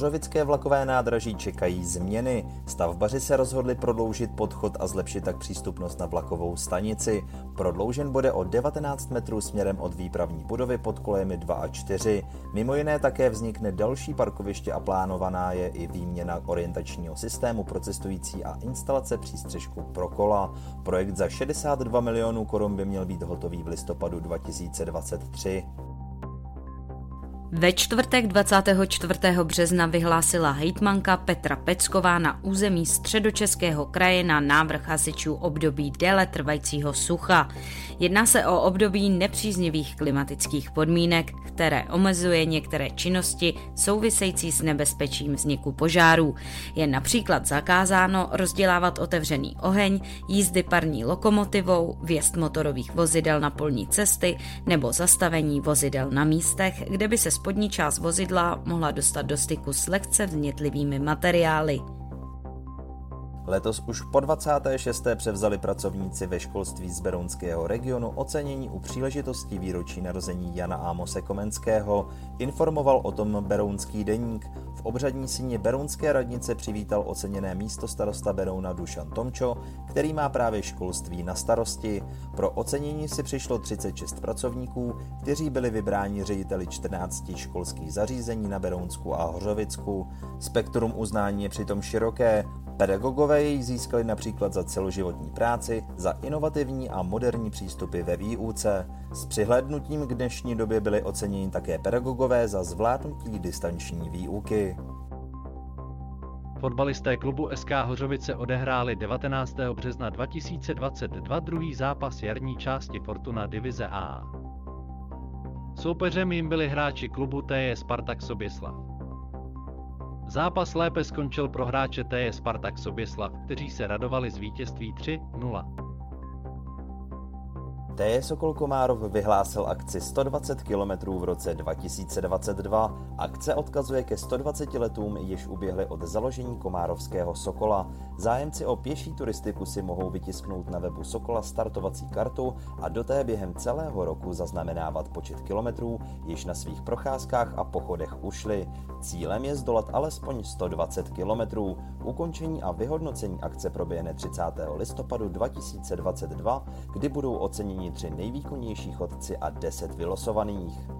Hořovické vlakové nádraží čekají změny. Stavbaři se rozhodli prodloužit podchod a zlepšit tak přístupnost na vlakovou stanici. Prodloužen bude o 19 metrů směrem od výpravní budovy pod kolejemi 2 a 4. Mimo jiné také vznikne další parkoviště a plánovaná je i výměna orientačního systému pro cestující a instalace přístřežku pro kola. Projekt za 62 milionů korun by měl být hotový v listopadu 2023. Ve čtvrtek 24. března vyhlásila hejtmanka Petra Pecková na území středočeského kraje na návrh hasičů období déle trvajícího sucha. Jedná se o období nepříznivých klimatických podmínek, které omezuje některé činnosti související s nebezpečím vzniku požárů. Je například zakázáno rozdělávat otevřený oheň, jízdy parní lokomotivou, vjezd motorových vozidel na polní cesty nebo zastavení vozidel na místech, kde by se spodní část vozidla mohla dostat do styku s lehce vznětlivými materiály. Letos už po 26. převzali pracovníci ve školství z Berounského regionu ocenění u příležitosti výročí narození Jana Ámose Komenského, informoval o tom Berounský deník. V obřadní síni Berounské radnice přivítal oceněné místo starosta Berouna Dušan Tomčo, který má právě školství na starosti. Pro ocenění si přišlo 36 pracovníků, kteří byli vybráni řediteli 14 školských zařízení na Berounsku a Hořovicku. Spektrum uznání je přitom široké, Pedagogové jej získali například za celoživotní práci, za inovativní a moderní přístupy ve výuce. S přihlédnutím k dnešní době byli oceněni také pedagogové za zvládnutí distanční výuky. Fotbalisté klubu SK Hořovice odehráli 19. března 2022 druhý zápas jarní části Fortuna Divize A. Soupeřem jim byli hráči klubu TJ Spartak Soběslav. Zápas lépe skončil pro hráče TJ Spartak Soběslav, kteří se radovali z vítězství 3-0. TJ Sokol Komárov vyhlásil akci 120 km v roce 2022. Akce odkazuje ke 120 letům, již uběhly od založení Komárovského Sokola. Zájemci o pěší turistiku si mohou vytisknout na webu Sokola startovací kartu a do té během celého roku zaznamenávat počet kilometrů, již na svých procházkách a pochodech ušli. Cílem je zdolat alespoň 120 kilometrů. Ukončení a vyhodnocení akce proběhne 30. listopadu 2022, kdy budou oceněni tři nejvýkonnější chodci a deset vylosovaných.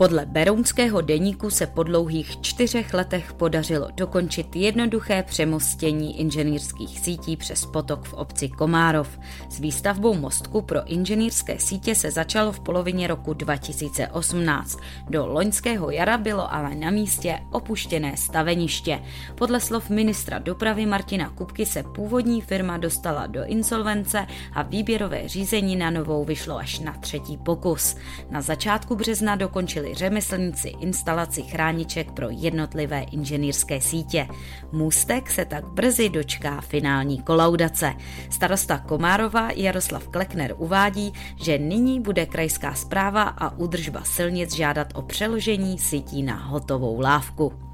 Podle Berounského deníku se po dlouhých čtyřech letech podařilo dokončit jednoduché přemostění inženýrských sítí přes potok v obci Komárov. S výstavbou mostku pro inženýrské sítě se začalo v polovině roku 2018. Do loňského jara bylo ale na místě opuštěné staveniště. Podle slov ministra dopravy Martina Kupky se původní firma dostala do insolvence a výběrové řízení na novou vyšlo až na třetí pokus. Na začátku března dokončili řemeslníci instalaci chrániček pro jednotlivé inženýrské sítě. Můstek se tak brzy dočká finální kolaudace. Starosta Komárova Jaroslav Klekner uvádí, že nyní bude krajská zpráva a údržba silnic žádat o přeložení sítí na hotovou lávku.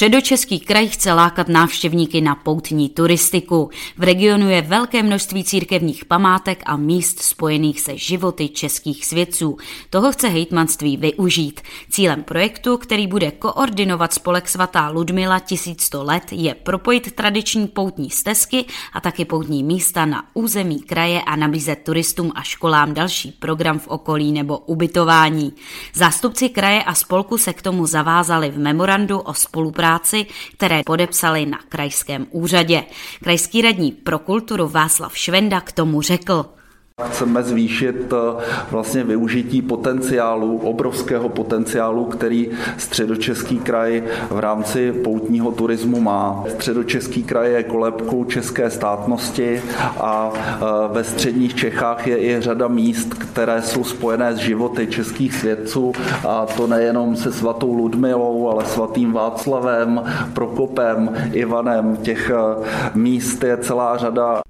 Středočeský kraj chce lákat návštěvníky na poutní turistiku. V regionu je velké množství církevních památek a míst spojených se životy českých svědců. Toho chce hejtmanství využít. Cílem projektu, který bude koordinovat spolek svatá Ludmila 1100 let, je propojit tradiční poutní stezky a taky poutní místa na území kraje a nabízet turistům a školám další program v okolí nebo ubytování. Zástupci kraje a spolku se k tomu zavázali v memorandu o spolupráci, které podepsali na krajském úřadě. Krajský radní pro kulturu Václav Švenda k tomu řekl. Chceme zvýšit eh, vlastně využití potenciálu, obrovského potenciálu, který středočeský kraj v rámci poutního turismu má. Středočeský kraj je kolebkou české státnosti a eh, ve středních Čechách je i řada míst, které jsou spojené s životy českých svědců a to nejenom se svatou Ludmilou, ale svatým Václavem, Prokopem, Ivanem. Těch eh, míst je celá řada.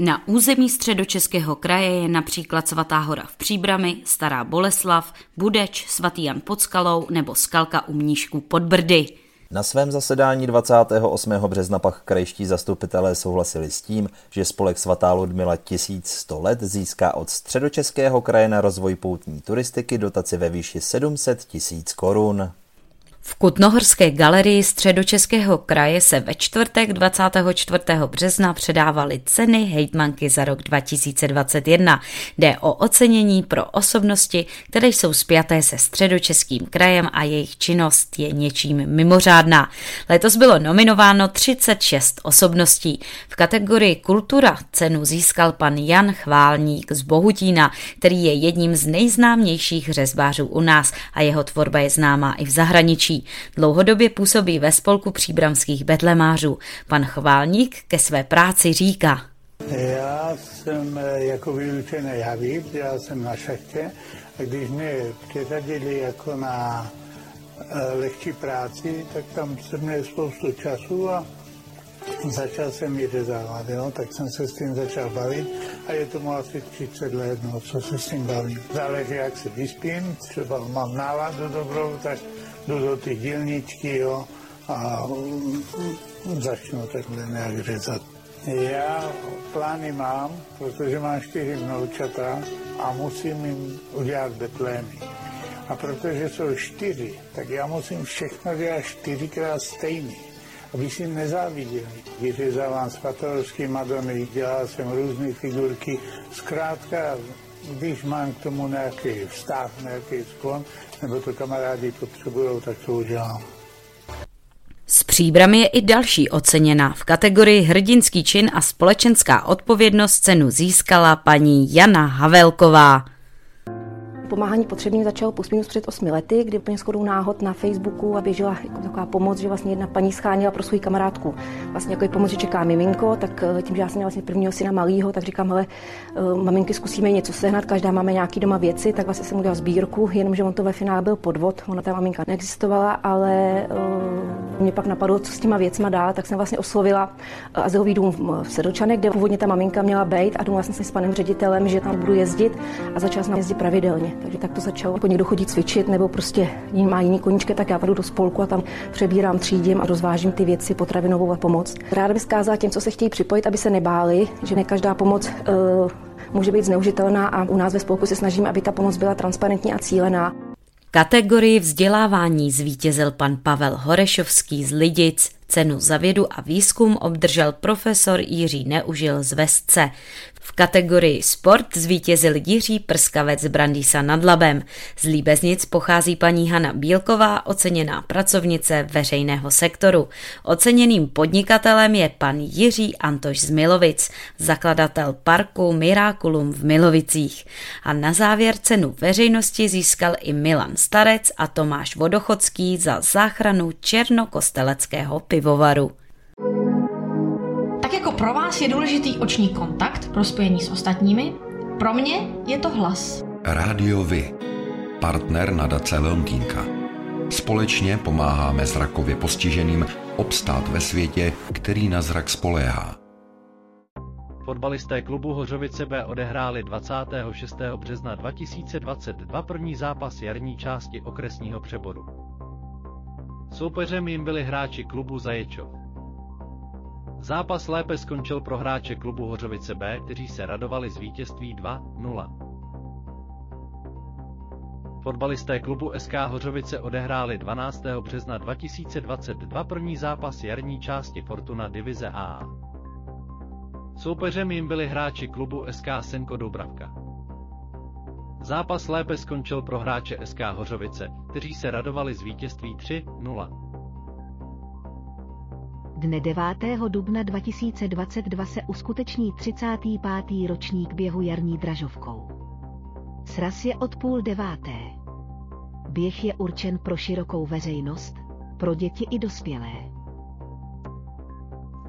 Na území středočeského kraje je například Svatá hora v Příbrami, Stará Boleslav, Budeč, Svatý Jan pod Skalou nebo Skalka u Mnížků pod Brdy. Na svém zasedání 28. března pak krajští zastupitelé souhlasili s tím, že spolek Svatá Ludmila 1100 let získá od středočeského kraje na rozvoj poutní turistiky dotaci ve výši 700 tisíc korun. V Kutnohorské galerii středočeského kraje se ve čtvrtek 24. března předávaly ceny hejtmanky za rok 2021. Jde o ocenění pro osobnosti, které jsou spjaté se středočeským krajem a jejich činnost je něčím mimořádná. Letos bylo nominováno 36 osobností. V kategorii Kultura cenu získal pan Jan Chválník z Bohutína, který je jedním z nejznámějších řezbářů u nás a jeho tvorba je známá i v zahraničí. Dlouhodobě působí ve spolku příbramských betlemářů. Pan Chválník ke své práci říká. Já jsem eh, jako vyučený javít, já jsem na šachtě a když mě přeřadili jako na eh, lehčí práci, tak tam jsem měl spoustu času a začal jsem ji řezávat, jo? tak jsem se s tím začal bavit a je tomu asi 30 let, no, co se s tím bavím. Záleží, jak se vyspím, třeba mám náladu dobrou, tak jdu do ty dílničky, jo, a začnu takhle nějak řezat. Já plány mám, protože mám čtyři vnoučata a musím jim udělat betlémy. A protože jsou čtyři, tak já musím všechno dělat čtyřikrát stejný, aby si nezáviděli. Vyřezávám svatovský Madony, dělal jsem různé figurky. Zkrátka, když mám k tomu nějaký vztah, nějaký sklon, nebo to kamarádi potřebují, tak to udělám. S příbrami je i další oceněna. V kategorii hrdinský čin a společenská odpovědnost cenu získala paní Jana Havelková. Pomáhání potřebným začalo plus minus před 8 lety, kdy úplně shodou náhod na Facebooku a běžela jako taková pomoc, že vlastně jedna paní schánila pro svou kamarádku. Vlastně jako pomoc, že čeká miminko, tak eh, tím, že já jsem vlastně prvního syna malýho, tak říkám, hele, eh, maminky zkusíme něco sehnat, každá máme nějaký doma věci, tak vlastně jsem udělal sbírku, jenomže on to ve finále byl podvod, ona ta maminka neexistovala, ale uh, mě pak napadlo, co s těma věcma dál, tak jsem vlastně oslovila azylový dům v Sedočanech, kde původně ta maminka měla být a domluvila jsem se s panem ředitelem, že tam budu jezdit a začala jsem jezdit pravidelně. Takže tak to začalo. Jako někdo chodí cvičit nebo prostě má jiný koníčky, tak já půjdu do spolku a tam přebírám, třídím a rozvážím ty věci, potravinovou pomoc. Ráda bych zkázala těm, co se chtějí připojit, aby se nebáli, že ne každá pomoc uh, může být zneužitelná a u nás ve spolku se snažíme, aby ta pomoc byla transparentní a cílená. Kategorii vzdělávání zvítězil pan Pavel Horešovský z Lidic. Cenu za vědu a výzkum obdržel profesor Jiří Neužil z Vesce. V kategorii sport zvítězil Jiří Prskavec Brandýsa nad Labem. Z Líbeznic pochází paní Hana Bílková, oceněná pracovnice veřejného sektoru. Oceněným podnikatelem je pan Jiří Antoš z Milovic, zakladatel parku Miraculum v Milovicích. A na závěr cenu veřejnosti získal i Milan Starec a Tomáš Vodochodský za záchranu černokosteleckého pivovaru. Jako pro vás je důležitý oční kontakt pro spojení s ostatními, pro mě je to hlas. Rádio Vy, partner nadace Leontýnka. Společně pomáháme zrakově postiženým obstát ve světě, který na zrak spoléhá. Fotbalisté klubu Hořovice B odehráli 26. března 2022 první zápas jarní části okresního přeboru. Soupeřem jim byli hráči klubu Zaječov. Zápas lépe skončil pro hráče klubu Hořovice B, kteří se radovali z vítězství 2-0. Fotbalisté klubu SK Hořovice odehráli 12. března 2022 první zápas jarní části Fortuna divize A. Soupeřem jim byli hráči klubu SK Senko Dubravka. Zápas lépe skončil pro hráče SK Hořovice, kteří se radovali z vítězství 3-0. Dne 9. dubna 2022 se uskuteční 35. ročník běhu jarní dražovkou. Sraz je od půl deváté. Běh je určen pro širokou veřejnost, pro děti i dospělé.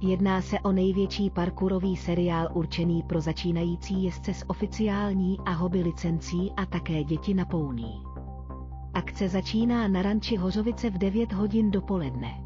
Jedná se o největší parkourový seriál určený pro začínající jezdce s oficiální a hobby licencí a také děti na pouní. Akce začíná na ranči Hořovice v 9 hodin dopoledne.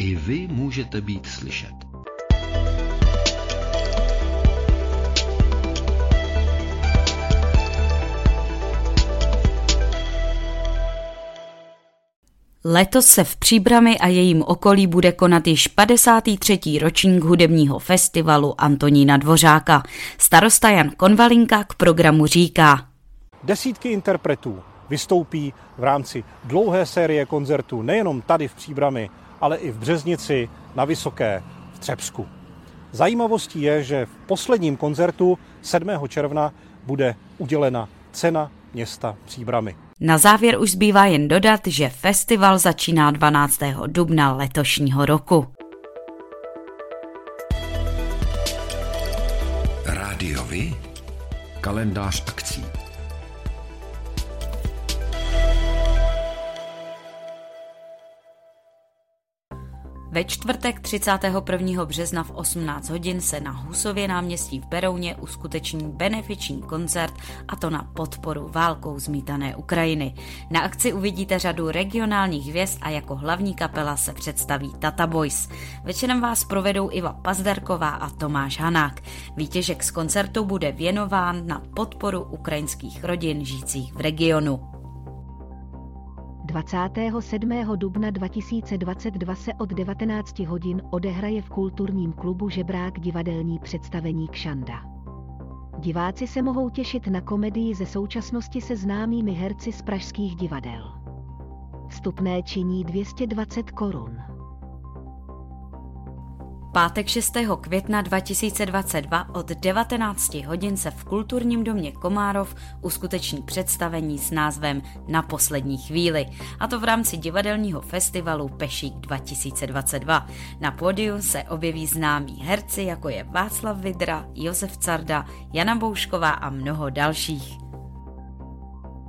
I vy můžete být slyšet. Letos se v Příbrami a jejím okolí bude konat již 53. ročník hudebního festivalu Antonína Dvořáka. Starosta Jan Konvalinka k programu říká. Desítky interpretů vystoupí v rámci dlouhé série koncertů nejenom tady v Příbrami, ale i v Březnici, na Vysoké, v Třebsku. Zajímavostí je, že v posledním koncertu 7. června bude udělena cena města Příbramy. Na závěr už zbývá jen dodat, že festival začíná 12. dubna letošního roku. Rádiovi? Kalendář akcí. Ve čtvrtek 31. března v 18 hodin se na Husově náměstí v Berouně uskuteční benefiční koncert a to na podporu válkou zmítané Ukrajiny. Na akci uvidíte řadu regionálních hvězd a jako hlavní kapela se představí Tata Boys. Večerem vás provedou Iva Pazderková a Tomáš Hanák. Výtěžek z koncertu bude věnován na podporu ukrajinských rodin žijících v regionu. 27. dubna 2022 se od 19 hodin odehraje v kulturním klubu Žebrák divadelní představení Kšanda. Diváci se mohou těšit na komedii ze současnosti se známými herci z pražských divadel. Vstupné činí 220 korun. Pátek 6. května 2022 od 19 hodin se v kulturním domě Komárov uskuteční představení s názvem Na poslední chvíli, a to v rámci divadelního festivalu Pešík 2022. Na pódiu se objeví známí herci, jako je Václav Vidra, Josef Carda, Jana Boušková a mnoho dalších.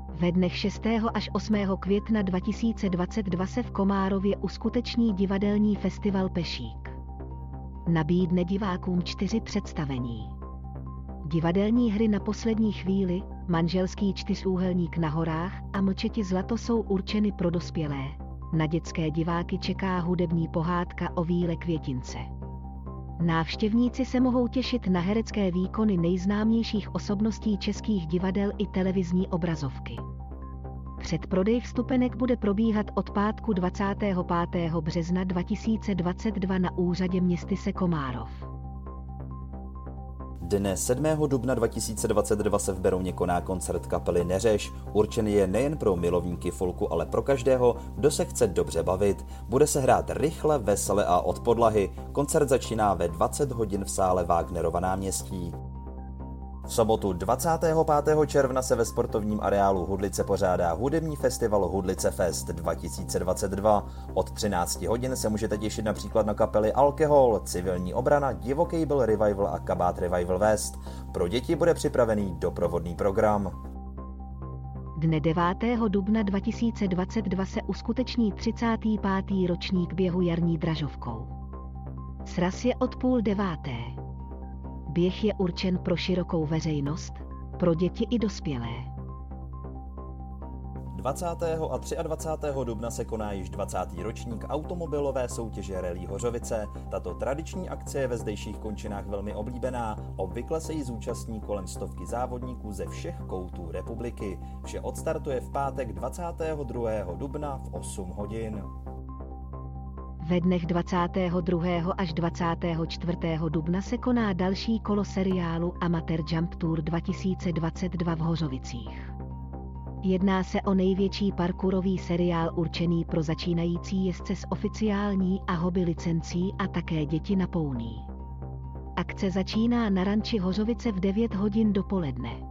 Ve dnech 6. až 8. května 2022 se v Komárově uskuteční divadelní festival Pešík nabídne divákům čtyři představení. Divadelní hry na poslední chvíli, manželský čtyřúhelník na horách a mlčeti zlato jsou určeny pro dospělé. Na dětské diváky čeká hudební pohádka o víle květince. Návštěvníci se mohou těšit na herecké výkony nejznámějších osobností českých divadel i televizní obrazovky. Předprodej vstupenek bude probíhat od pátku 25. března 2022 na úřadě městyse Komárov. Dne 7. dubna 2022 se v Berouně koná koncert kapely Neřeš. Určený je nejen pro milovníky folku, ale pro každého, kdo se chce dobře bavit. Bude se hrát rychle, vesele a od podlahy. Koncert začíná ve 20 hodin v sále Wagnerova náměstí. V sobotu 25. června se ve sportovním areálu Hudlice pořádá hudební festival Hudlice Fest 2022. Od 13 hodin se můžete těšit například na kapely Alkohol, Civilní obrana, Divoký byl Revival a Kabát Revival West. Pro děti bude připravený doprovodný program. Dne 9. dubna 2022 se uskuteční 35. ročník běhu jarní dražovkou. Sraz je od půl deváté. Běh je určen pro širokou veřejnost, pro děti i dospělé. 20. a 23. dubna se koná již 20. ročník automobilové soutěže Rally Hořovice. Tato tradiční akce je ve zdejších končinách velmi oblíbená. Obvykle se jí zúčastní kolem stovky závodníků ze všech koutů republiky. Vše odstartuje v pátek 22. dubna v 8 hodin. Ve dnech 22. až 24. dubna se koná další kolo seriálu Amateur Jump Tour 2022 v Hořovicích. Jedná se o největší parkourový seriál určený pro začínající jezdce s oficiální a hobby licencí a také děti na pouní. Akce začíná na ranči Hořovice v 9 hodin dopoledne.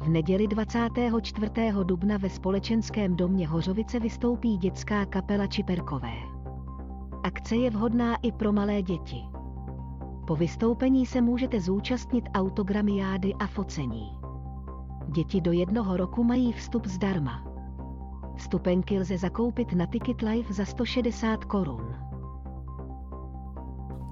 V neděli 24. dubna ve společenském domě Hořovice vystoupí dětská kapela Čiperkové. Akce je vhodná i pro malé děti. Po vystoupení se můžete zúčastnit autogramiády a focení. Děti do jednoho roku mají vstup zdarma. Vstupenky lze zakoupit na Ticket Live za 160 korun.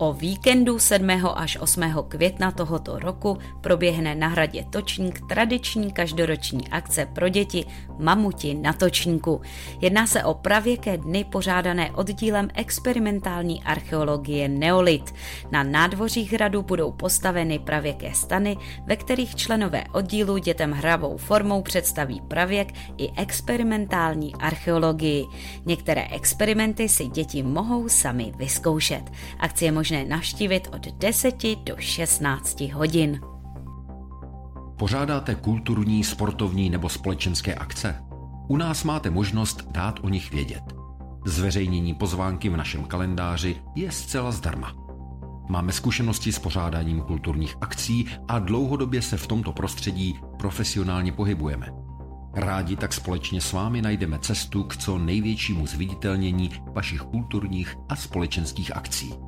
O víkendu 7. až 8. května tohoto roku proběhne na hradě Točník tradiční každoroční akce pro děti Mamuti na Točníku. Jedná se o pravěké dny pořádané oddílem experimentální archeologie Neolit. Na nádvořích hradu budou postaveny pravěké stany, ve kterých členové oddílu dětem hravou formou představí pravěk i experimentální archeologii. Některé experimenty si děti mohou sami vyzkoušet. Akci je možné navštívit od 10 do 16 hodin. Pořádáte kulturní, sportovní nebo společenské akce? U nás máte možnost dát o nich vědět. Zveřejnění pozvánky v našem kalendáři je zcela zdarma. Máme zkušenosti s pořádáním kulturních akcí a dlouhodobě se v tomto prostředí profesionálně pohybujeme. Rádi tak společně s vámi najdeme cestu k co největšímu zviditelnění vašich kulturních a společenských akcí.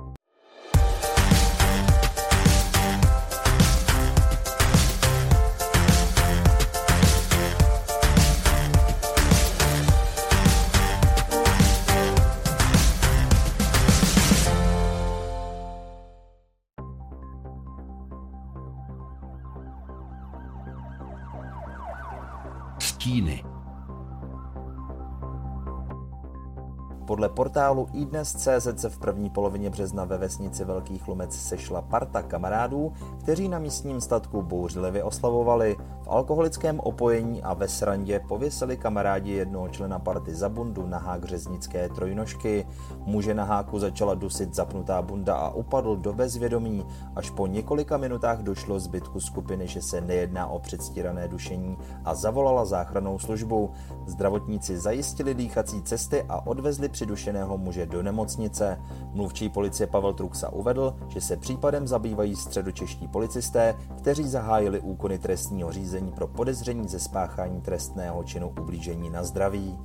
Podle portálu iDnes.cz se v první polovině března ve vesnici Velký Chlumec sešla parta kamarádů, kteří na místním statku bouřlivě oslavovali. Alkoholickém opojení a ve srandě pověsili kamarádi jednoho člena party za bundu na hák řeznické trojnožky. Muže na háku začala dusit zapnutá bunda a upadl do bezvědomí. Až po několika minutách došlo zbytku skupiny, že se nejedná o předstírané dušení a zavolala záchranou službu. Zdravotníci zajistili dýchací cesty a odvezli přidušeného muže do nemocnice. Mluvčí policie Pavel Truxa uvedl, že se případem zabývají středočeští policisté, kteří zahájili úkony trestního řízení řízení pro podezření ze spáchání trestného činu ublížení na zdraví.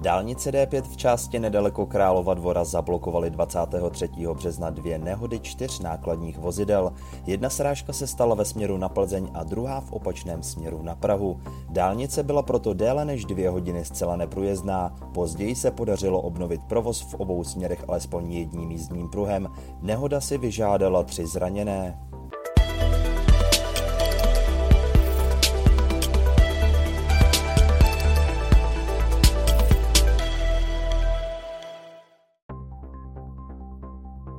Dálnice D5 v části nedaleko Králova dvora zablokovali 23. března dvě nehody čtyř nákladních vozidel. Jedna srážka se stala ve směru na Plzeň a druhá v opačném směru na Prahu. Dálnice byla proto déle než dvě hodiny zcela neprůjezdná. Později se podařilo obnovit provoz v obou směrech alespoň jedním jízdním pruhem. Nehoda si vyžádala tři zraněné.